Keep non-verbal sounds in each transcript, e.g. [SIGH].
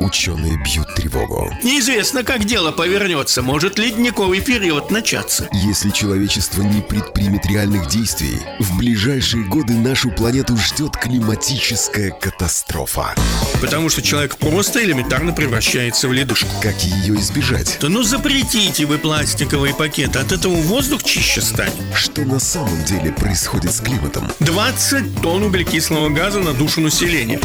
Ученые бьют тревогу. Неизвестно, как дело повернется. Может ледниковый период начаться. Если человечество не предпримет реальных действий, в ближайшие годы нашу планету ждет климатическая катастрофа. Потому что человек просто элементарно превращается в ледышку. Как ее избежать? Да ну запретите вы пластиковые пакеты, от этого воздух чище станет. Что на самом деле происходит с климатом? 20 тонн углекислого газа на душу населения.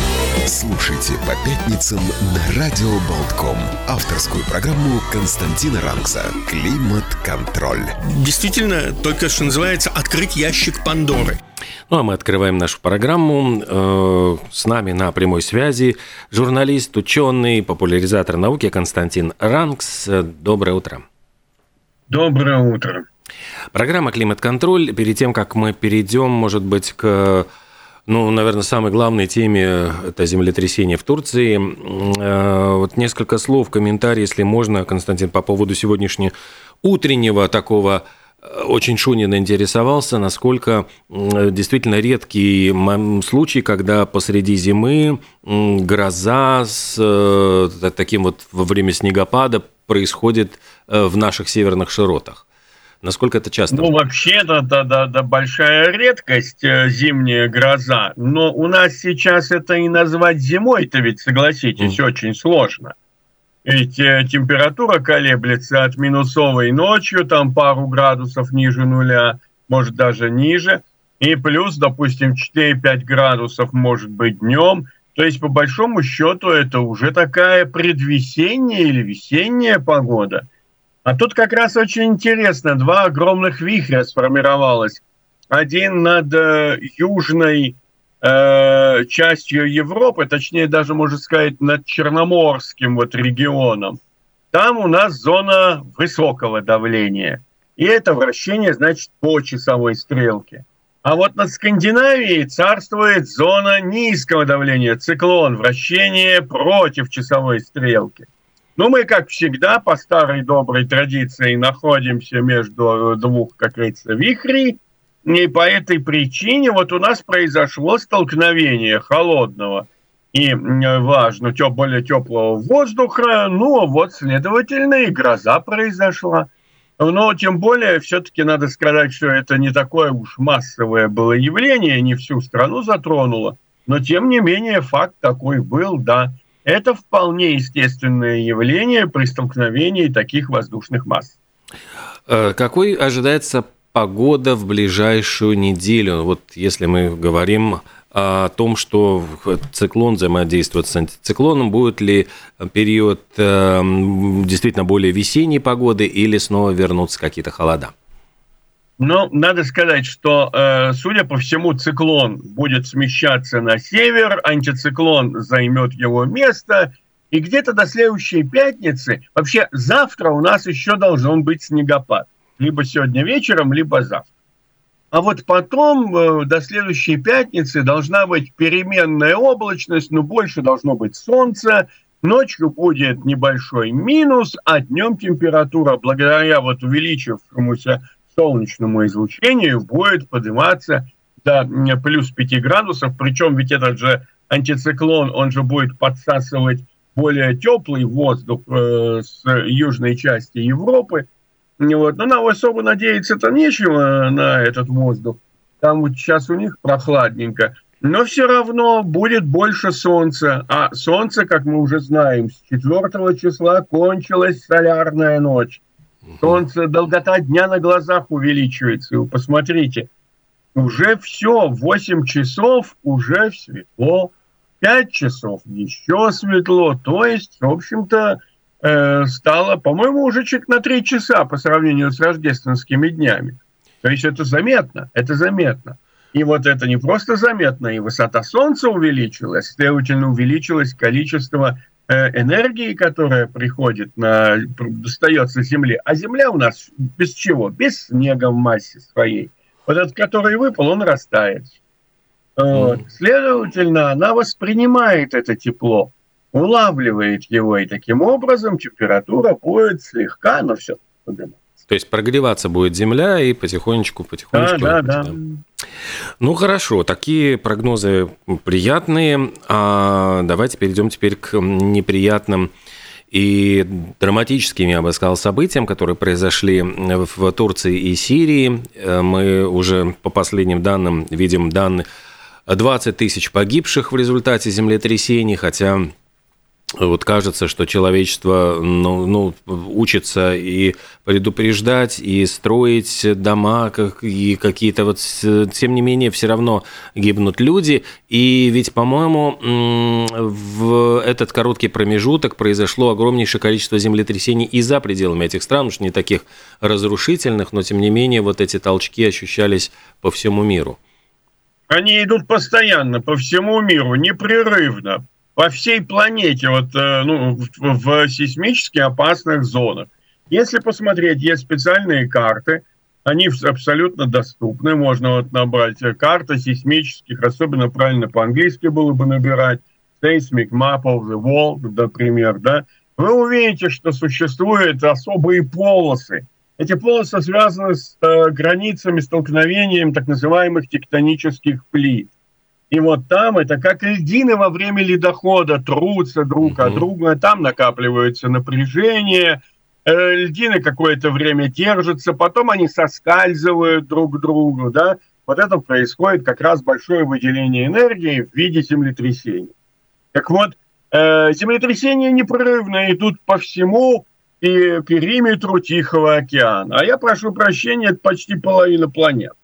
Слушайте по пятницам на Радио Болтком. Авторскую программу Константина Ранкса «Климат-контроль». Действительно, только что называется «Открыть ящик Пандоры». Ну а мы открываем нашу программу. Э, с нами на прямой связи журналист, ученый, популяризатор науки Константин Ранкс. Доброе утро. Доброе утро. Программа «Климат-контроль». Перед тем, как мы перейдем, может быть, к ну, наверное, самой главной теме – это землетрясение в Турции. Э, вот несколько слов, комментарий, если можно, Константин, по поводу сегодняшнего утреннего такого э, очень Шунин интересовался, насколько действительно редкий случай, когда посреди зимы гроза с э, таким вот во время снегопада происходит в наших северных широтах. Насколько это часто? Ну, вообще-то, да, да, да, большая редкость э, зимняя гроза. Но у нас сейчас это и назвать зимой-то ведь, согласитесь, mm. очень сложно. Ведь э, температура колеблется от минусовой ночью, там пару градусов ниже нуля, может даже ниже. И плюс, допустим, 4-5 градусов может быть днем. То есть, по большому счету, это уже такая предвесенняя или весенняя погода – а тут как раз очень интересно, два огромных вихря сформировалось. Один над э, южной э, частью Европы, точнее даже, можно сказать, над Черноморским вот регионом. Там у нас зона высокого давления. И это вращение, значит, по часовой стрелке. А вот над Скандинавией царствует зона низкого давления, циклон, вращение против часовой стрелки. Ну, мы, как всегда, по старой доброй традиции находимся между двух, как говорится, вихрей. И по этой причине вот у нас произошло столкновение холодного и важно, теп, более теплого воздуха. Ну, вот, следовательно, и гроза произошла. Но тем более, все-таки надо сказать, что это не такое уж массовое было явление, не всю страну затронуло. Но, тем не менее, факт такой был, да. Это вполне естественное явление при столкновении таких воздушных масс. Э, какой ожидается погода в ближайшую неделю? Вот если мы говорим о том, что циклон взаимодействует с антициклоном, будет ли период э, действительно более весенней погоды или снова вернутся какие-то холода? Но надо сказать, что, э, судя по всему, циклон будет смещаться на север, антициклон займет его место, и где-то до следующей пятницы, вообще завтра у нас еще должен быть снегопад. Либо сегодня вечером, либо завтра. А вот потом, э, до следующей пятницы, должна быть переменная облачность, но больше должно быть солнце, Ночью будет небольшой минус, а днем температура, благодаря вот увеличившемуся солнечному излучению будет подниматься до плюс 5 градусов, причем ведь этот же антициклон, он же будет подсасывать более теплый воздух э, с южной части Европы. Вот. Но нам особо надеяться-то нечего на этот воздух. Там вот сейчас у них прохладненько. Но все равно будет больше солнца. А солнце, как мы уже знаем, с 4 числа кончилась солярная ночь. Солнце, долгота дня на глазах увеличивается. Вы посмотрите, уже все, 8 часов уже светло, 5 часов еще светло. То есть, в общем-то, э, стало, по-моему, уже чуть на 3 часа по сравнению с рождественскими днями. То есть это заметно, это заметно. И вот это не просто заметно, и высота Солнца увеличилась, следовательно, увеличилось количество энергии, которая приходит на, достается Земле. А Земля у нас без чего? Без снега в массе своей. Вот этот, который выпал, он растает. Вот. Следовательно, она воспринимает это тепло, улавливает его, и таким образом температура будет слегка, но все. То есть прогреваться будет Земля и потихонечку, потихонечку. Да, да, да. Ну хорошо, такие прогнозы приятные. А давайте перейдем теперь к неприятным и драматическим, я бы сказал, событиям, которые произошли в Турции и Сирии. Э, мы уже по последним данным видим данные 20 тысяч погибших в результате землетрясений, хотя вот кажется, что человечество ну, ну, учится и предупреждать, и строить дома, и какие-то вот... Тем не менее, все равно гибнут люди. И ведь, по-моему, в этот короткий промежуток произошло огромнейшее количество землетрясений и за пределами этих стран, уж не таких разрушительных, но, тем не менее, вот эти толчки ощущались по всему миру. Они идут постоянно, по всему миру, непрерывно по всей планете вот, э, ну, в, в сейсмически опасных зонах. Если посмотреть, есть специальные карты, они абсолютно доступны. Можно вот набрать э, карты сейсмических, особенно правильно по-английски было бы набирать, Seismic Map of the World, например, да, вы увидите, что существуют особые полосы. Эти полосы связаны с э, границами столкновением так называемых тектонических плит. И вот там это как льдины во время ледохода трутся друг от друга, там накапливается напряжение, э, льдины какое-то время держатся, потом они соскальзывают друг к другу, да, вот это происходит как раз большое выделение энергии в виде землетрясений. Так вот, э, землетрясения непрерывно идут по всему и периметру Тихого океана. А я прошу прощения, это почти половина планеты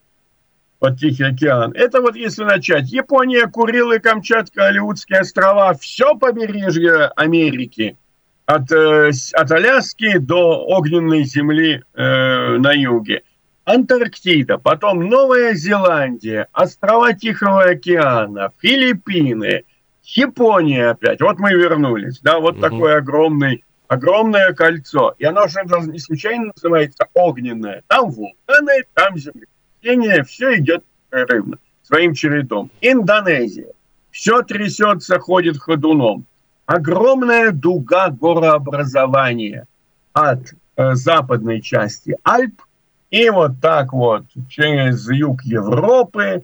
под Тихий океан. Это вот если начать. Япония, Курилы, Камчатка, Алиутские острова, все побережье Америки. От, э, от Аляски до огненной земли э, на юге. Антарктида, потом Новая Зеландия, острова Тихого океана, Филиппины, Япония опять. Вот мы вернулись, да, вот угу. такой огромный, огромное кольцо. И оно же не случайно называется огненное. Там вулканы, там земля растения, все идет прерывно, своим чередом. Индонезия. Все трясется, ходит ходуном. Огромная дуга горообразования от э, западной части Альп и вот так вот через юг Европы,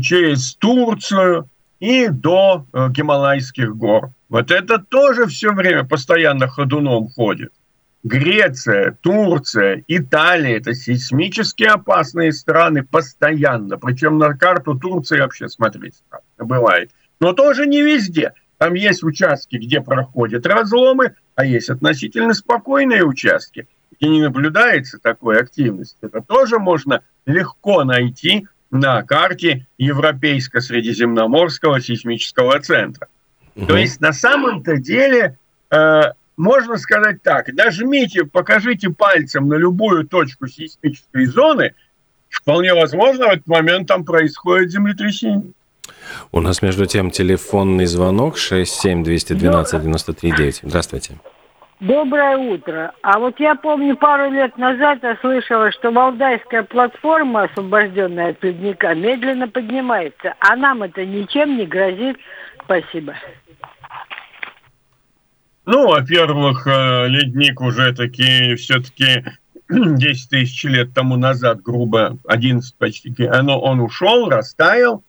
через Турцию и до э, Гималайских гор. Вот это тоже все время постоянно ходуном ходит. Греция, Турция, Италия – это сейсмически опасные страны постоянно. Причем на карту Турции вообще смотреть бывает. Но тоже не везде. Там есть участки, где проходят разломы, а есть относительно спокойные участки, где не наблюдается такой активности. Это тоже можно легко найти на карте Европейско-Средиземноморского сейсмического центра. Угу. То есть на самом-то деле э, можно сказать так, нажмите, покажите пальцем на любую точку сейсмической зоны, вполне возможно, в этот момент там происходит землетрясение. У нас, между тем, телефонный звонок 67-212-93-9. Здравствуйте. Доброе утро. А вот я помню, пару лет назад я слышала, что Валдайская платформа, освобожденная от ледника, медленно поднимается. А нам это ничем не грозит. Спасибо. Ну, во-первых, э, ледник уже таки все-таки 10 [CLEARS THROAT] тысяч лет тому назад, грубо, 11 почти, оно, он ушел, растаял.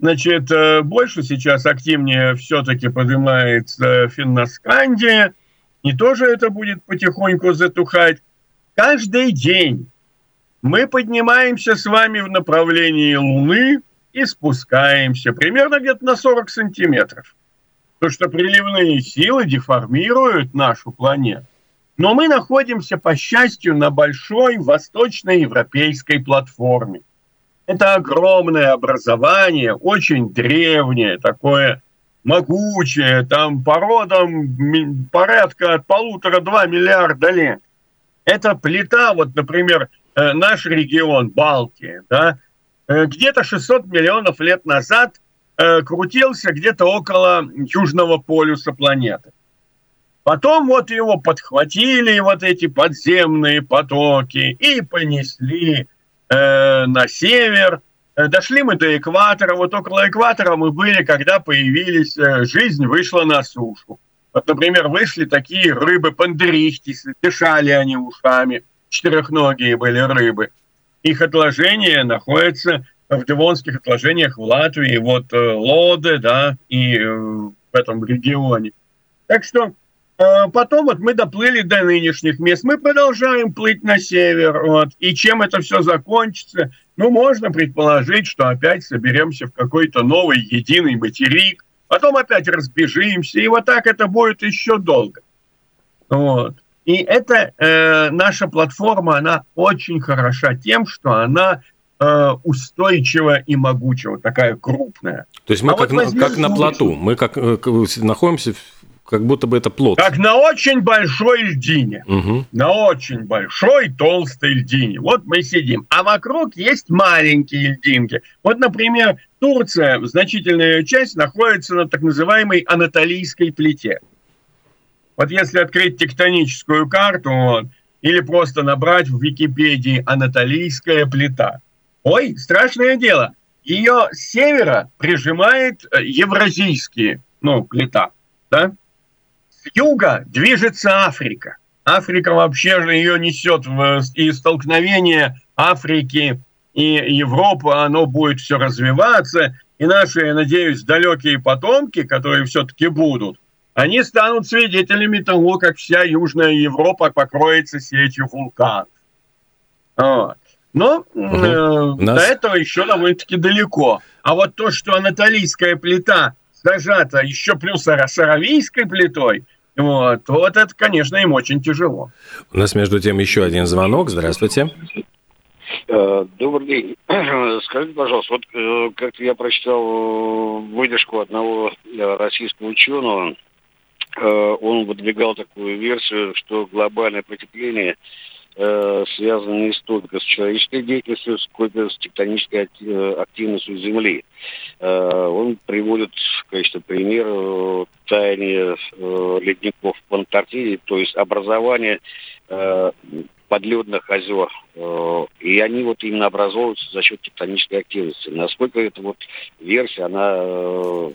Значит, э, больше сейчас активнее все-таки поднимается Финноскандия. И тоже это будет потихоньку затухать. Каждый день мы поднимаемся с вами в направлении Луны и спускаемся примерно где-то на 40 сантиметров то что приливные силы деформируют нашу планету. Но мы находимся, по счастью, на большой восточноевропейской платформе. Это огромное образование, очень древнее, такое могучее, там породам порядка от полутора-два миллиарда лет. Это плита, вот, например, э, наш регион, Балтия, да, э, где-то 600 миллионов лет назад Э, крутился где-то около южного полюса планеты. Потом вот его подхватили вот эти подземные потоки и понесли э, на север. Э, дошли мы до экватора. Вот около экватора мы были, когда появились, э, жизнь вышла на сушу. Вот, например, вышли такие рыбы пандрихтисы, дышали они ушами, четырехногие были рыбы. Их отложения находятся в Девонских отложениях в Латвии, вот Лоде, да, и в этом регионе. Так что потом вот мы доплыли до нынешних мест, мы продолжаем плыть на север, вот, и чем это все закончится, ну, можно предположить, что опять соберемся в какой-то новый единый материк, потом опять разбежимся, и вот так это будет еще долго. Вот. И эта э, наша платформа, она очень хороша тем, что она э, устойчива и могучая, такая крупная. То есть мы а как, вот на, как на плоту, мы как, э, находимся как будто бы это плод. Как на очень большой льдине. Угу. На очень большой толстой льдине. Вот мы сидим. А вокруг есть маленькие льдинки. Вот, например, Турция, значительная часть, находится на так называемой Анатолийской плите. Вот если открыть тектоническую карту, вот, или просто набрать в Википедии «Анатолийская плита». Ой, страшное дело. Ее с севера прижимает э, евразийские, ну, плита, да? С юга движется Африка. Африка вообще же ее несет в, и столкновение Африки и Европы, оно будет все развиваться. И наши, я надеюсь, далекие потомки, которые все-таки будут, они станут свидетелями того, как вся Южная Европа покроется сетью вулканов. Вот. Но угу. э, Нас... до этого еще довольно-таки далеко. А вот то, что анатолийская плита зажата еще плюс саравийской плитой, вот, вот это, конечно, им очень тяжело. У нас, между тем, еще один звонок. Здравствуйте. Э, добрый день. [CLEARS THROAT] Скажите, пожалуйста, вот э, как-то я прочитал э, выдержку одного российского ученого, он выдвигал такую версию, что глобальное потепление связано не столько с человеческой деятельностью, сколько с тектонической активностью Земли. Он приводит в качестве примера таяние ледников в Антарктиде, то есть образование подледных озер. Э, и они вот именно образовываются за счет тектонической активности. Насколько эта вот версия, она э,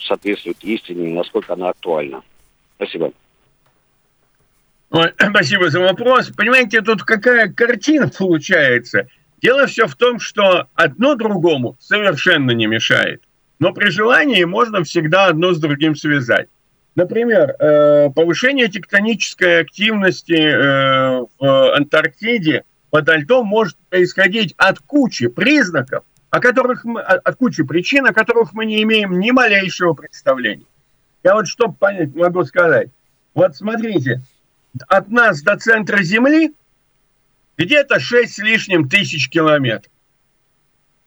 соответствует истине, насколько она актуальна. Спасибо. [CLEARS THROAT] Спасибо за вопрос. Понимаете, тут какая картина получается? Дело все в том, что одно другому совершенно не мешает. Но при желании можно всегда одно с другим связать. Например, э, повышение тектонической активности э, в Антарктиде под льдом может происходить от кучи признаков, о которых мы, от кучи причин, о которых мы не имеем ни малейшего представления. Я вот чтобы понять, могу сказать. Вот смотрите, от нас до центра Земли где-то 6 с лишним тысяч километров.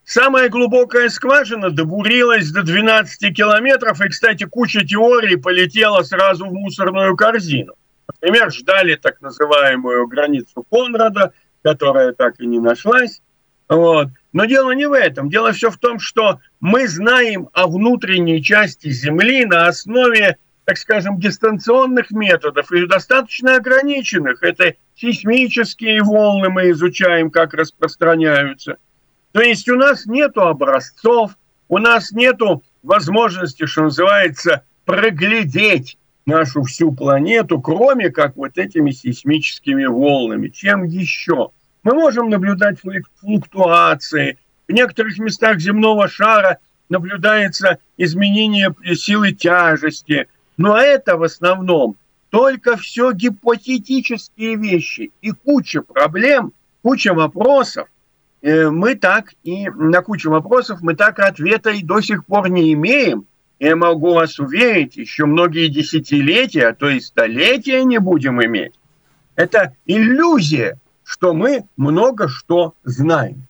Самая глубокая скважина добурилась до 12 километров, и, кстати, куча теорий полетела сразу в мусорную корзину. Например, ждали так называемую границу Конрада, которая так и не нашлась. Вот. Но дело не в этом. Дело все в том, что мы знаем о внутренней части Земли на основе, так скажем, дистанционных методов и достаточно ограниченных. Это сейсмические волны мы изучаем, как распространяются – то есть у нас нету образцов, у нас нету возможности, что называется, проглядеть нашу всю планету, кроме как вот этими сейсмическими волнами. Чем еще? Мы можем наблюдать флуктуации. В некоторых местах земного шара наблюдается изменение силы тяжести. Но это в основном только все гипотетические вещи и куча проблем, куча вопросов, Э, мы так и на кучу вопросов мы так ответа и до сих пор не имеем. Я могу вас уверить, еще многие десятилетия, а то и столетия не будем иметь. Это иллюзия, что мы много что знаем.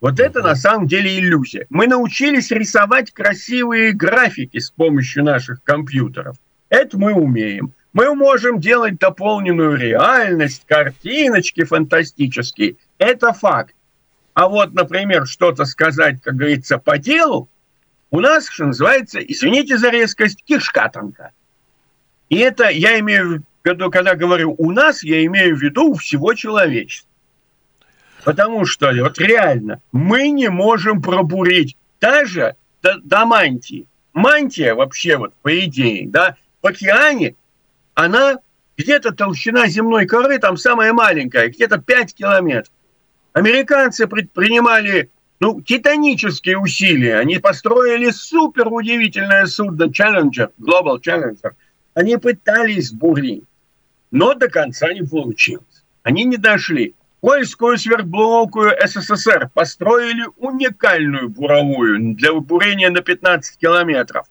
Вот это на самом деле иллюзия. Мы научились рисовать красивые графики с помощью наших компьютеров. Это мы умеем. Мы можем делать дополненную реальность, картиночки фантастические. Это факт. А вот, например, что-то сказать, как говорится, по делу, у нас, что называется, извините за резкость, кишка тонка. И это я имею в виду, когда говорю «у нас», я имею в виду всего человечества. Потому что вот реально мы не можем пробурить даже до, до мантии. Мантия вообще вот по идее, да, в океане, она где-то толщина земной коры, там самая маленькая, где-то 5 километров. Американцы предпринимали ну, титанические усилия. Они построили супер удивительное судно Challenger, Global Challenger. Они пытались бурить, но до конца не получилось. Они не дошли. Польскую сверхблоковую СССР построили уникальную буровую для бурения на 15 километров.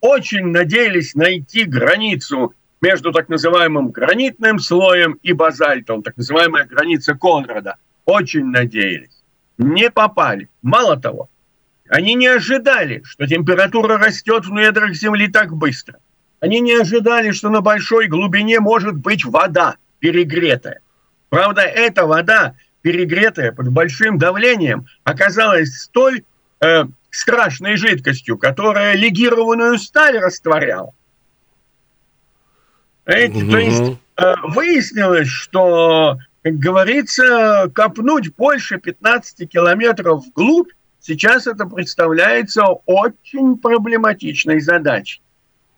Очень надеялись найти границу между так называемым гранитным слоем и базальтом, так называемая граница Конрада. Очень надеялись. Не попали. Мало того, они не ожидали, что температура растет в недрах Земли так быстро. Они не ожидали, что на большой глубине может быть вода перегретая. Правда, эта вода, перегретая под большим давлением, оказалась столь э, страшной жидкостью, которая легированную сталь растворяла. Эти, То есть э, выяснилось, что, как говорится, копнуть больше 15 километров вглубь сейчас это представляется очень проблематичной задачей.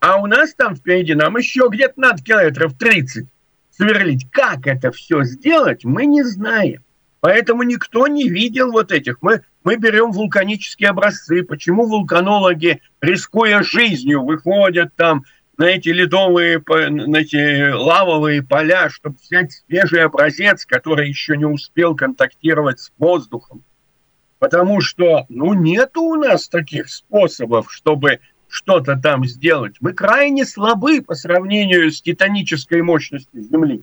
А у нас там впереди нам еще где-то надо километров 30 сверлить. Как это все сделать, мы не знаем. Поэтому никто не видел вот этих. Мы, мы берем вулканические образцы. Почему вулканологи, рискуя жизнью, выходят там на эти ледовые, на эти лавовые поля, чтобы взять свежий образец, который еще не успел контактировать с воздухом. Потому что, ну, нет у нас таких способов, чтобы что-то там сделать. Мы крайне слабы по сравнению с титанической мощностью Земли.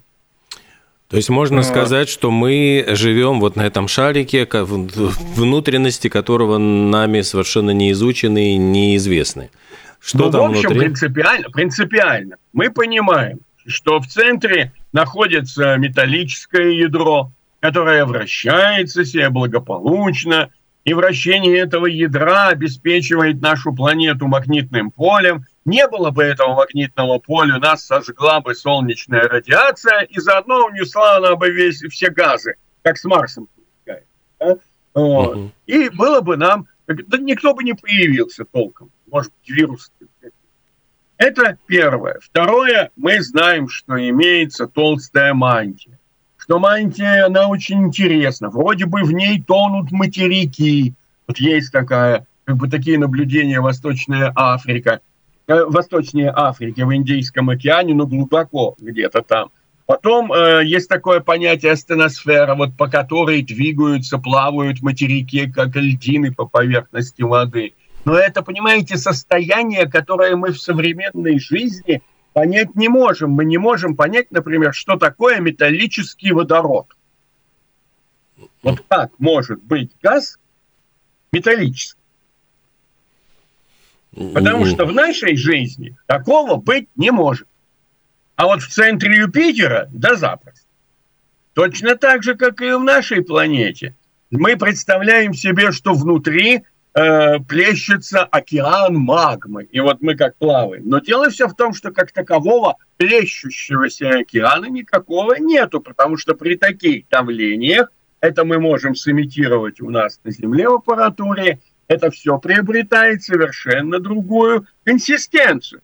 То есть можно а... сказать, что мы живем вот на этом шарике, внутренности которого нами совершенно не изучены и неизвестны. Что ну, там в общем, внутри? принципиально, принципиально. Мы понимаем, что в центре находится металлическое ядро, которое вращается себе благополучно, и вращение этого ядра обеспечивает нашу планету магнитным полем. Не было бы этого магнитного поля, нас сожгла бы солнечная радиация, и заодно унесла она бы весь, все газы, как с Марсом. Да? Вот. Угу. И было бы нам... Да никто бы не появился толком. Может быть, вирус. Это первое. Второе, мы знаем, что имеется толстая мантия что мантия, она очень интересна. Вроде бы в ней тонут материки. Вот есть такая, как бы такие наблюдения Восточная Африка. Э, Восточнее Африки, в Индийском океане, но глубоко где-то там. Потом э, есть такое понятие астеносфера, вот по которой двигаются, плавают материки, как льдины по поверхности воды. Но это, понимаете, состояние, которое мы в современной жизни понять не можем. Мы не можем понять, например, что такое металлический водород. Вот как может быть газ металлический? Потому что в нашей жизни такого быть не может. А вот в центре Юпитера, да запросто. Точно так же, как и в нашей планете. Мы представляем себе, что внутри э, плещется океан магмы. И вот мы как плаваем. Но дело все в том, что как такового плещущегося океана никакого нету, потому что при таких давлениях, это мы можем сымитировать у нас на Земле в аппаратуре, это все приобретает совершенно другую консистенцию.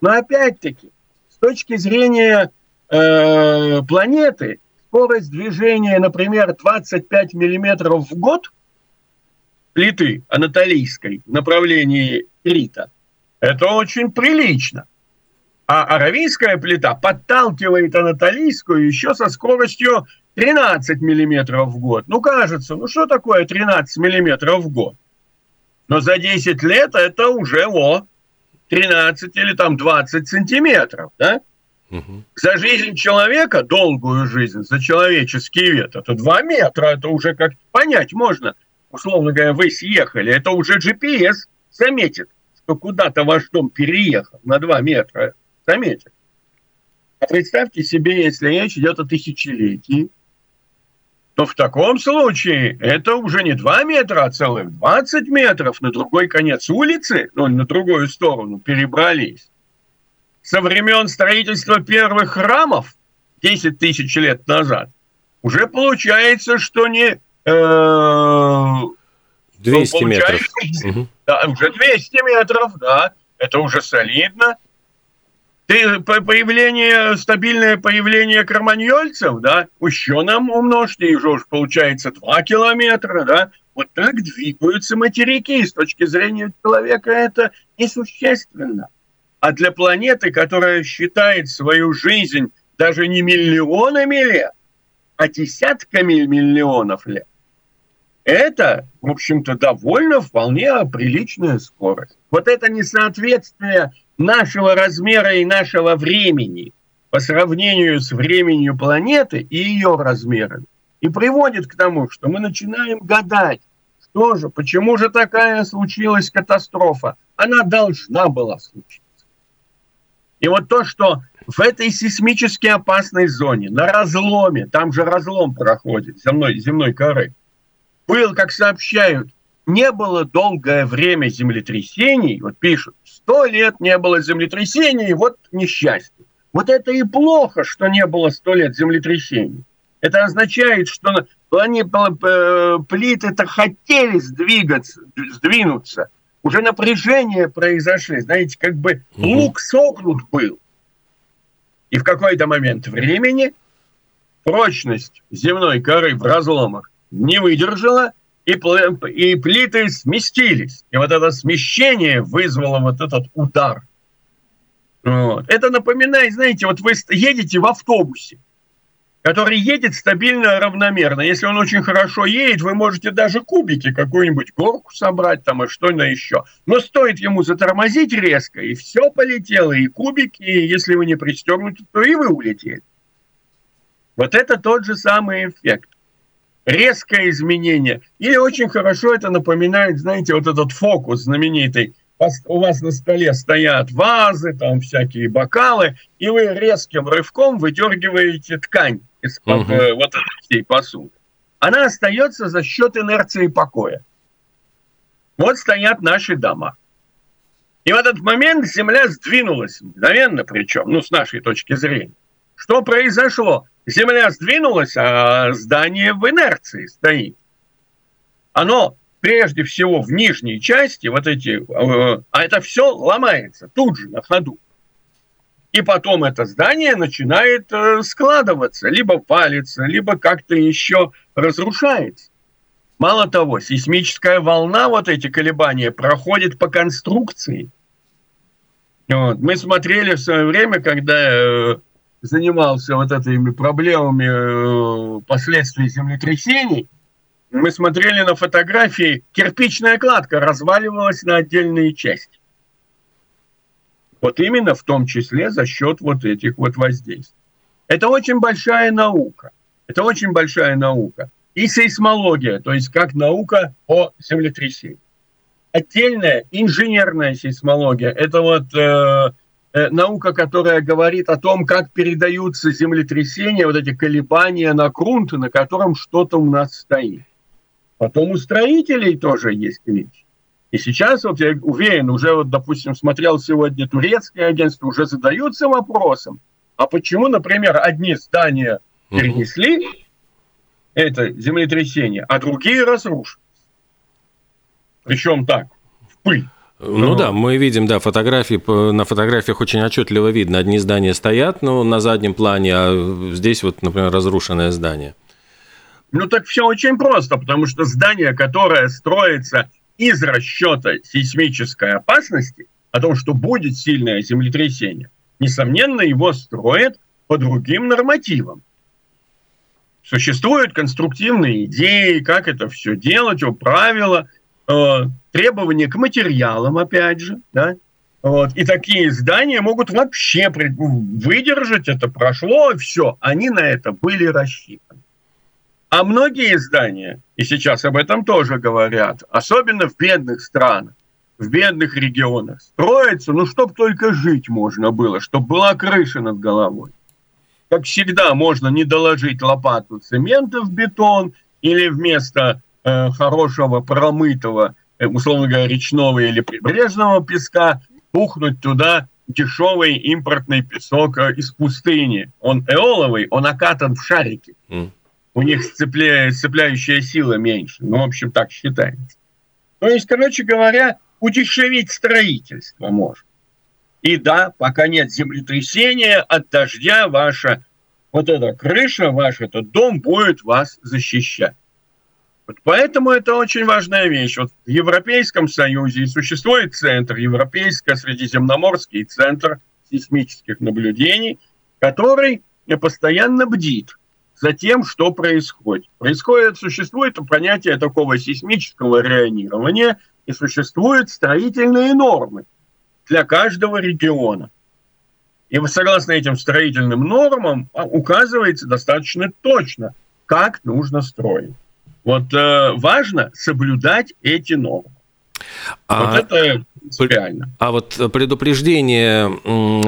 Но опять-таки, с точки зрения э, планеты, скорость движения, например, 25 миллиметров в год – плиты анатолийской в направлении Крита, это очень прилично. А аравийская плита подталкивает анатолийскую еще со скоростью 13 миллиметров в год. Ну, кажется, ну что такое 13 миллиметров в год? Но за 10 лет это уже, о, 13 или там 20 сантиметров, да? Угу. За жизнь человека, долгую жизнь, за человеческий век, это 2 метра, это уже как понять можно – условно говоря, вы съехали, это уже GPS заметит, что куда-то ваш дом переехал на 2 метра, заметит. А представьте себе, если речь идет о тысячелетии, то в таком случае это уже не 2 метра, а целых 20 метров на другой конец улицы, ну, на другую сторону перебрались. Со времен строительства первых храмов 10 тысяч лет назад уже получается, что не 200 метров. [LAUGHS] Да, уже 200 метров, да. Это уже солидно. Ты, появление, стабильное появление кроманьольцев, да, еще нам умножьте, и уже уж получается 2 километра, да. Вот так двигаются материки. С точки зрения человека это несущественно. А для планеты, которая считает свою жизнь даже не миллионами лет, а десятками миллионов лет, это, в общем-то, довольно вполне приличная скорость. Вот это несоответствие нашего размера и нашего времени по сравнению с временем планеты и ее размерами и приводит к тому, что мы начинаем гадать, что же, почему же такая случилась катастрофа? Она должна была случиться. И вот то, что в этой сейсмически опасной зоне, на разломе, там же разлом проходит земной, земной коры, был, как сообщают, не было долгое время землетрясений, вот пишут, сто лет не было землетрясений, вот несчастье. Вот это и плохо, что не было сто лет землетрясений. Это означает, что они плиты-то хотели сдвигаться, сдвинуться. Уже напряжение произошли. Знаете, как бы лук согнут был. И в какой-то момент времени прочность земной коры в разломах не выдержала, и, и плиты сместились. И вот это смещение вызвало вот этот удар. Вот. Это напоминает, знаете, вот вы едете в автобусе, который едет стабильно, равномерно. Если он очень хорошо едет, вы можете даже кубики, какую-нибудь горку собрать там и что-то еще. Но стоит ему затормозить резко, и все полетело, и кубики, и если вы не пристегнуты, то и вы улетели. Вот это тот же самый эффект. Резкое изменение. Или очень хорошо это напоминает, знаете, вот этот фокус знаменитый у вас на столе стоят вазы, там всякие бокалы, и вы резким рывком выдергиваете ткань из-под угу. вот этой всей посуды. Она остается за счет инерции покоя. Вот стоят наши дома. И в этот момент земля сдвинулась, мгновенно причем, ну, с нашей точки зрения. Что произошло? Земля сдвинулась, а здание в инерции стоит. Оно прежде всего в нижней части, вот эти, э, а это все ломается тут же, на ходу. И потом это здание начинает э, складываться, либо палится, либо как-то еще разрушается. Мало того, сейсмическая волна, вот эти колебания, проходит по конструкции. Вот. Мы смотрели в свое время, когда э, занимался вот этими проблемами э, последствий землетрясений, мы смотрели на фотографии, кирпичная кладка разваливалась на отдельные части. Вот именно в том числе за счет вот этих вот воздействий. Это очень большая наука. Это очень большая наука. И сейсмология, то есть как наука о землетрясении. Отдельная инженерная сейсмология – это вот э, наука, которая говорит о том, как передаются землетрясения, вот эти колебания на грунт, на котором что-то у нас стоит. Потом у строителей тоже есть ключ. И сейчас, вот я уверен, уже, вот, допустим, смотрел сегодня турецкое агентство, уже задаются вопросом, а почему, например, одни здания перенесли это землетрясение, а другие разрушились? Причем так, в пыль. Ну да, мы видим, да, фотографии, на фотографиях очень отчетливо видно, одни здания стоят, но на заднем плане, а здесь вот, например, разрушенное здание. Ну так все очень просто, потому что здание, которое строится из расчета сейсмической опасности, о том, что будет сильное землетрясение, несомненно, его строят по другим нормативам. Существуют конструктивные идеи, как это все делать, правила, э, требования к материалам, опять же, да, вот. И такие здания могут вообще выдержать, это прошло, все, они на это были рассчитаны. А многие издания, и сейчас об этом тоже говорят, особенно в бедных странах, в бедных регионах, строятся, ну, чтобы только жить можно было, чтобы была крыша над головой. Как всегда, можно не доложить лопату цемента в бетон или вместо э, хорошего промытого, э, условно говоря, речного или прибрежного песка пухнуть туда дешевый импортный песок э, из пустыни. Он эоловый, он окатан в шарики. Mm у них сцепля... сцепляющая сила меньше. Ну, в общем, так считается. То есть, короче говоря, удешевить строительство можно. И да, пока нет землетрясения, от дождя ваша вот эта крыша, ваш этот дом будет вас защищать. Вот поэтому это очень важная вещь. Вот в Европейском Союзе существует центр, Европейско-Средиземноморский центр сейсмических наблюдений, который постоянно бдит за тем, что происходит. Происходит, существует понятие такого сейсмического реагирования и существуют строительные нормы для каждого региона. И согласно этим строительным нормам а, указывается достаточно точно, как нужно строить. Вот э, важно соблюдать эти нормы. А, вот это принципиально. А вот предупреждение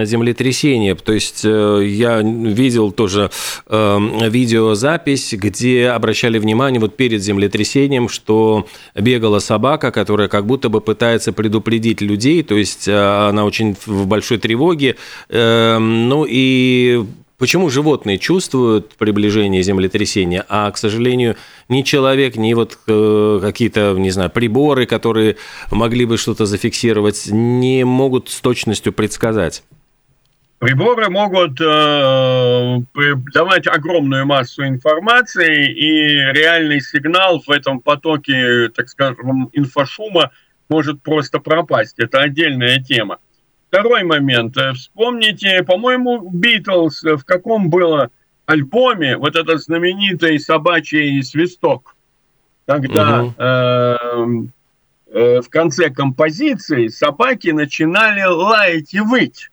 землетрясения, то есть э, я видел тоже э, видеозапись, где обращали внимание вот перед землетрясением, что бегала собака, которая как будто бы пытается предупредить людей, то есть э, она очень в большой тревоге, э, ну и Почему животные чувствуют приближение землетрясения, а, к сожалению, ни человек, ни вот э, какие-то, не знаю, приборы, которые могли бы что-то зафиксировать, не могут с точностью предсказать? Приборы могут э, давать огромную массу информации, и реальный сигнал в этом потоке, так скажем, инфошума может просто пропасть. Это отдельная тема. Второй момент. Э, вспомните, по-моему, Битлз в каком было альбоме вот этот знаменитый собачий свисток, когда угу. э, э, в конце композиции собаки начинали лаять и выть.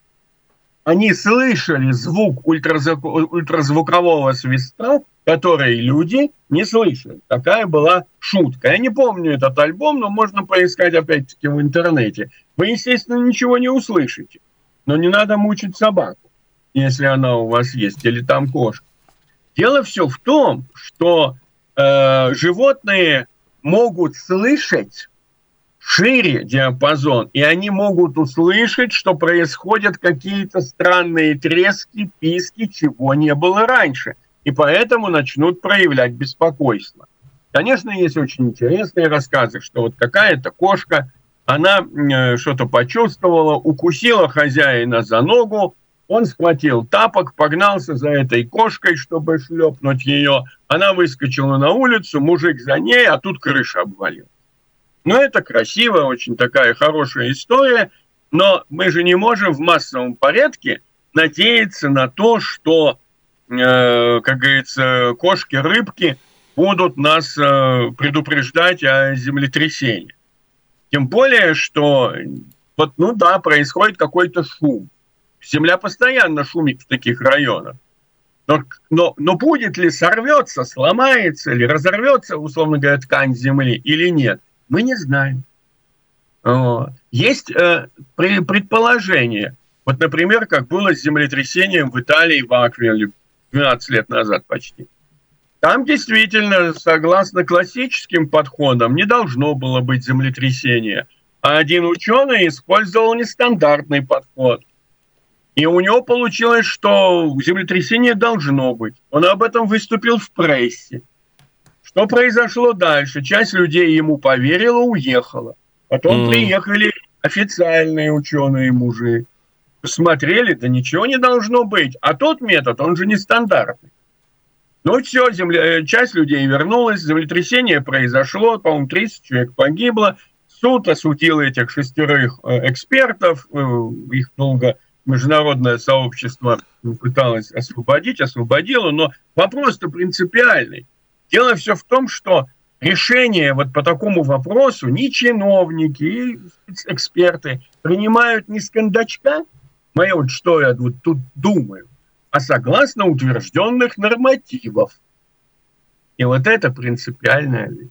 Они слышали звук ультразвук, ультразвукового свиста, который люди не слышали. Такая была шутка. Я не помню этот альбом, но можно поискать опять-таки в интернете. Вы, естественно, ничего не услышите. Но не надо мучить собаку, если она у вас есть, или там кошка. Дело все в том, что э, животные могут слышать шире диапазон, и они могут услышать, что происходят какие-то странные трески, писки, чего не было раньше. И поэтому начнут проявлять беспокойство. Конечно, есть очень интересные рассказы, что вот какая-то кошка она э, что-то почувствовала, укусила хозяина за ногу, он схватил тапок, погнался за этой кошкой, чтобы шлепнуть ее. Она выскочила на улицу, мужик за ней, а тут крыша обвалил. Ну, это красиво, очень такая хорошая история, но мы же не можем в массовом порядке надеяться на то, что, как говорится, кошки-рыбки будут нас э, предупреждать о землетрясении. Тем более, что вот, ну да, происходит какой-то шум. Земля постоянно шумит в таких районах. Но, но, но будет ли сорвется, сломается ли, разорвется, условно говоря, ткань земли или нет, мы не знаем. Есть э, предположение. Вот, например, как было с землетрясением в Италии в Аквиле 12 лет назад почти. Там действительно, согласно классическим подходам, не должно было быть землетрясения. А один ученый использовал нестандартный подход. И у него получилось, что землетрясение должно быть. Он об этом выступил в прессе. Что произошло дальше? Часть людей ему поверила, уехала. Потом mm. приехали официальные ученые мужи. Посмотрели, да ничего не должно быть. А тот метод, он же нестандартный. Ну все, земля, э, часть людей вернулась, землетрясение произошло, по-моему, 30 человек погибло. Суд осудил этих шестерых э, экспертов, э, их долго международное сообщество пыталось освободить, освободило, но вопрос-то принципиальный. Дело все в том, что решение вот по такому вопросу ни чиновники, ни эксперты принимают не с кондачка, мое вот что я вот тут думаю, а согласно утвержденных нормативов. И вот это принципиальная вещь.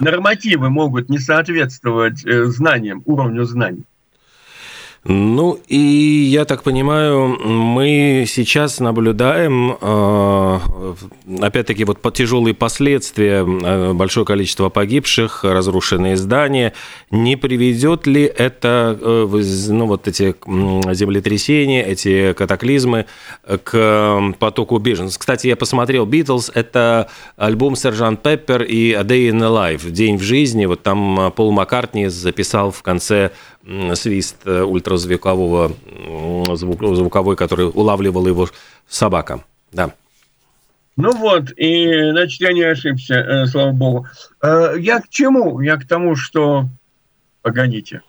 Нормативы могут не соответствовать э, знаниям, уровню знаний. Ну и я так понимаю, мы сейчас наблюдаем, э, опять-таки, вот тяжелые последствия, э, большое количество погибших, разрушенные здания. Не приведет ли это, э, ну вот эти землетрясения, эти катаклизмы к потоку беженцев? Кстати, я посмотрел Beatles, это альбом Сержант Пеппер и A Day in the Life, День в жизни. Вот там Пол Маккартни записал в конце свист э, ультразвукового, звук, звуковой, который улавливал его собака. Да. Ну вот, и, значит, я не ошибся, э, слава богу. Э, я к чему? Я к тому, что... Погодите.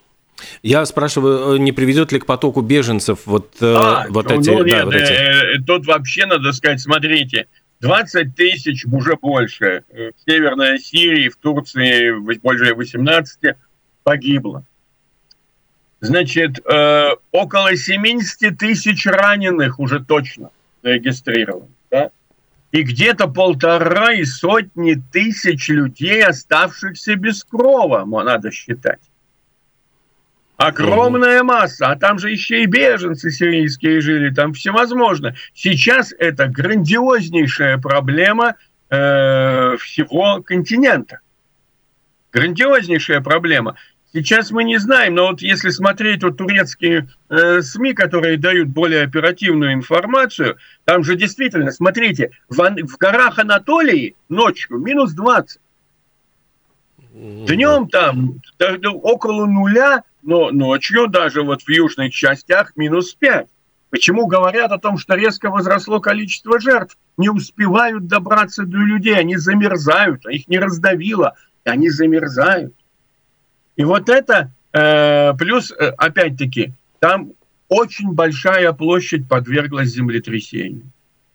Я спрашиваю, не приведет ли к потоку беженцев вот, а, вот ну, эти... Ну, нет, да, вот эти... Тут вообще надо сказать, смотрите, 20 тысяч, уже больше, в Северной Сирии, в Турции больше 18 погибло. Значит, э, около 70 тысяч раненых уже точно зарегистрировано. Да? И где-то полтора и сотни тысяч людей, оставшихся без крова, надо считать. Огромная масса, а там же еще и беженцы сирийские жили, там всевозможно. Сейчас это грандиознейшая проблема э, всего континента. Грандиознейшая проблема. Сейчас мы не знаем, но вот если смотреть вот турецкие э, СМИ, которые дают более оперативную информацию, там же действительно, смотрите, в, в горах Анатолии ночью минус 20. Днем там около нуля, но ночью даже вот в южных частях минус 5. Почему говорят о том, что резко возросло количество жертв? Не успевают добраться до людей, они замерзают, а их не раздавило, они замерзают. И вот это, э, плюс, э, опять-таки, там очень большая площадь подверглась землетрясению.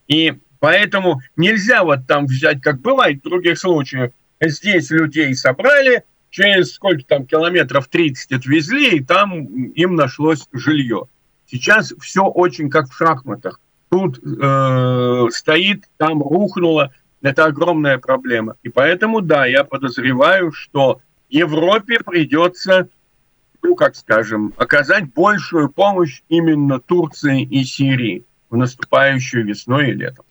И поэтому нельзя вот там взять, как бывает в других случаях, здесь людей собрали, через сколько там километров 30 отвезли, и там им нашлось жилье. Сейчас все очень как в шахматах. Тут э, стоит, там рухнуло. Это огромная проблема. И поэтому, да, я подозреваю, что Европе придется, ну, как скажем, оказать большую помощь именно Турции и Сирии в наступающую весной и летом.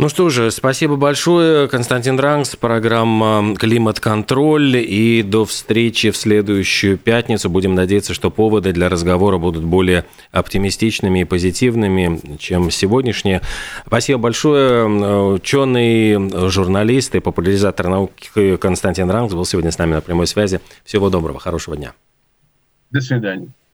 Ну что же, спасибо большое. Константин Ранкс, программа «Климат-контроль». И до встречи в следующую пятницу. Будем надеяться, что поводы для разговора будут более оптимистичными и позитивными, чем сегодняшние. Спасибо большое. Ученый, журналист и популяризатор науки Константин Ранкс был сегодня с нами на прямой связи. Всего доброго, хорошего дня. До свидания.